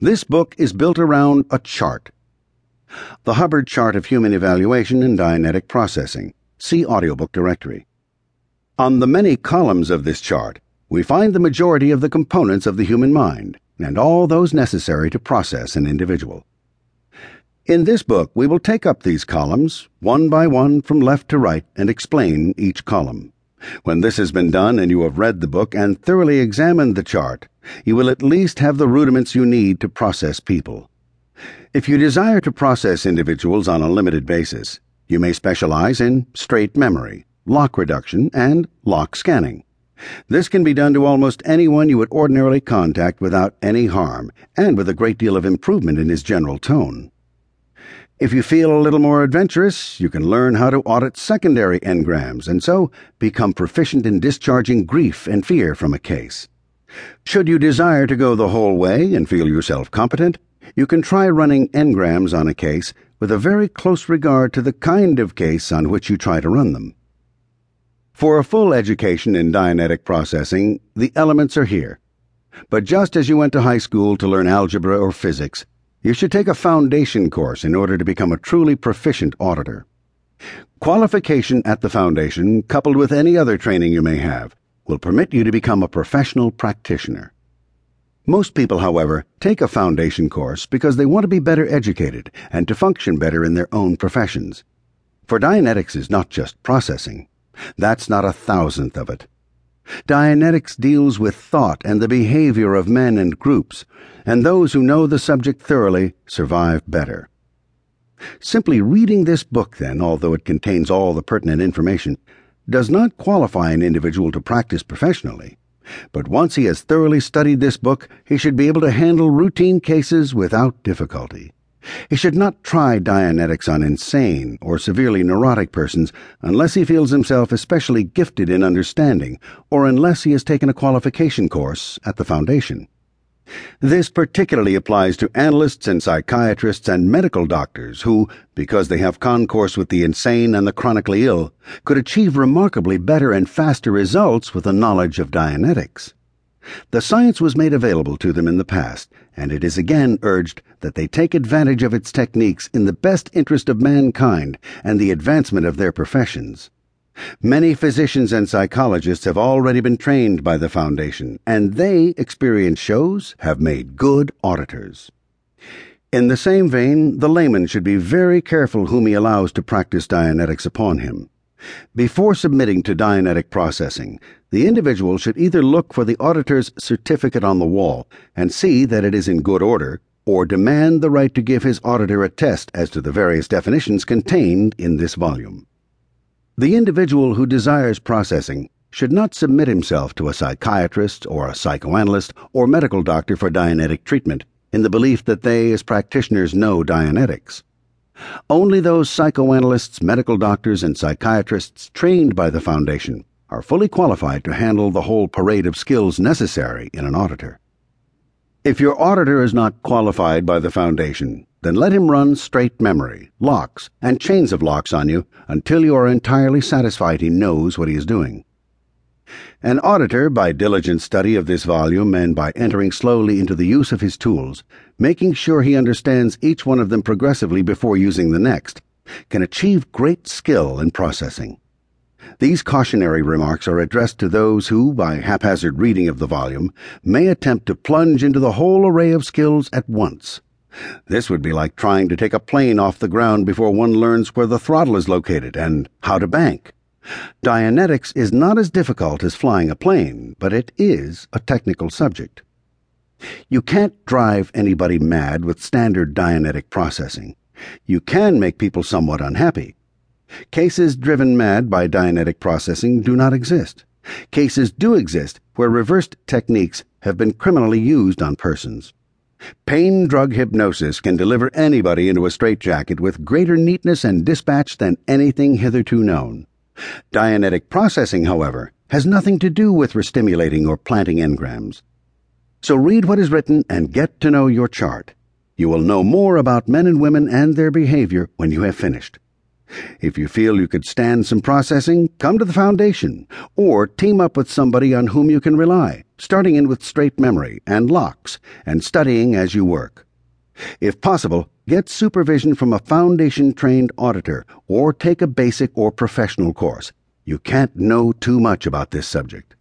This book is built around a chart. The Hubbard Chart of Human Evaluation and Dianetic Processing. See Audiobook Directory. On the many columns of this chart, we find the majority of the components of the human mind and all those necessary to process an individual. In this book, we will take up these columns, one by one from left to right, and explain each column. When this has been done and you have read the book and thoroughly examined the chart, you will at least have the rudiments you need to process people. If you desire to process individuals on a limited basis, you may specialize in straight memory, lock reduction, and lock scanning. This can be done to almost anyone you would ordinarily contact without any harm and with a great deal of improvement in his general tone. If you feel a little more adventurous, you can learn how to audit secondary engrams and so become proficient in discharging grief and fear from a case. Should you desire to go the whole way and feel yourself competent, you can try running engrams on a case with a very close regard to the kind of case on which you try to run them. For a full education in Dianetic processing, the elements are here. But just as you went to high school to learn algebra or physics, you should take a foundation course in order to become a truly proficient auditor. Qualification at the foundation, coupled with any other training you may have, will permit you to become a professional practitioner. Most people, however, take a foundation course because they want to be better educated and to function better in their own professions. For Dianetics is not just processing. That's not a thousandth of it. Dianetics deals with thought and the behavior of men and groups, and those who know the subject thoroughly survive better. Simply reading this book, then, although it contains all the pertinent information, does not qualify an individual to practice professionally. But once he has thoroughly studied this book, he should be able to handle routine cases without difficulty. He should not try Dianetics on insane or severely neurotic persons unless he feels himself especially gifted in understanding or unless he has taken a qualification course at the Foundation. This particularly applies to analysts and psychiatrists and medical doctors who, because they have concourse with the insane and the chronically ill, could achieve remarkably better and faster results with a knowledge of Dianetics. The science was made available to them in the past, and it is again urged that they take advantage of its techniques in the best interest of mankind and the advancement of their professions. Many physicians and psychologists have already been trained by the Foundation, and they, experience shows, have made good auditors. In the same vein, the layman should be very careful whom he allows to practice Dianetics upon him. Before submitting to Dianetic processing, the individual should either look for the auditor's certificate on the wall and see that it is in good order, or demand the right to give his auditor a test as to the various definitions contained in this volume. The individual who desires processing should not submit himself to a psychiatrist or a psychoanalyst or medical doctor for Dianetic treatment in the belief that they, as practitioners, know Dianetics. Only those psychoanalysts, medical doctors, and psychiatrists trained by the Foundation are fully qualified to handle the whole parade of skills necessary in an auditor. If your auditor is not qualified by the Foundation, then let him run straight memory, locks, and chains of locks on you until you are entirely satisfied he knows what he is doing. An auditor, by diligent study of this volume and by entering slowly into the use of his tools, making sure he understands each one of them progressively before using the next, can achieve great skill in processing. These cautionary remarks are addressed to those who, by haphazard reading of the volume, may attempt to plunge into the whole array of skills at once. This would be like trying to take a plane off the ground before one learns where the throttle is located and how to bank. Dianetics is not as difficult as flying a plane, but it is a technical subject. You can't drive anybody mad with standard Dianetic processing. You can make people somewhat unhappy. Cases driven mad by Dianetic processing do not exist. Cases do exist where reversed techniques have been criminally used on persons. Pain drug hypnosis can deliver anybody into a straitjacket with greater neatness and dispatch than anything hitherto known. Dianetic processing, however, has nothing to do with restimulating or planting engrams. So read what is written and get to know your chart. You will know more about men and women and their behavior when you have finished. If you feel you could stand some processing, come to the Foundation or team up with somebody on whom you can rely, starting in with straight memory and locks and studying as you work. If possible, get supervision from a Foundation trained auditor or take a basic or professional course. You can't know too much about this subject.